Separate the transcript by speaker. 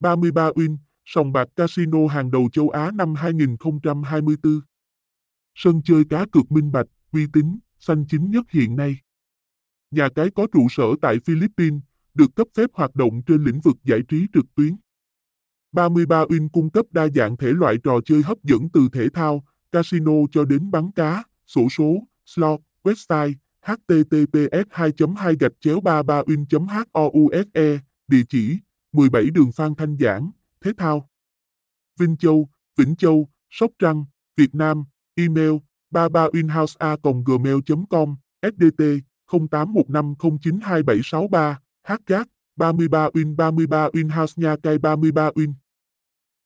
Speaker 1: 33 Win, sòng bạc casino hàng đầu châu Á năm 2024. Sân chơi cá cược minh bạch, uy tín, xanh chính nhất hiện nay. Nhà cái có trụ sở tại Philippines, được cấp phép hoạt động trên lĩnh vực giải trí trực tuyến. 33 Win cung cấp đa dạng thể loại trò chơi hấp dẫn từ thể thao, casino cho đến bắn cá, sổ số, slot, website, https 2 2 33 win house địa chỉ 17 đường Phan Thanh Giảng, Thế Thao. Vinh Châu, Vĩnh Châu, Sóc Trăng, Việt Nam, email 33winhousea.gmail.com, sdt 0815092763, hchat 33 win 33 win house nha cây 33 win.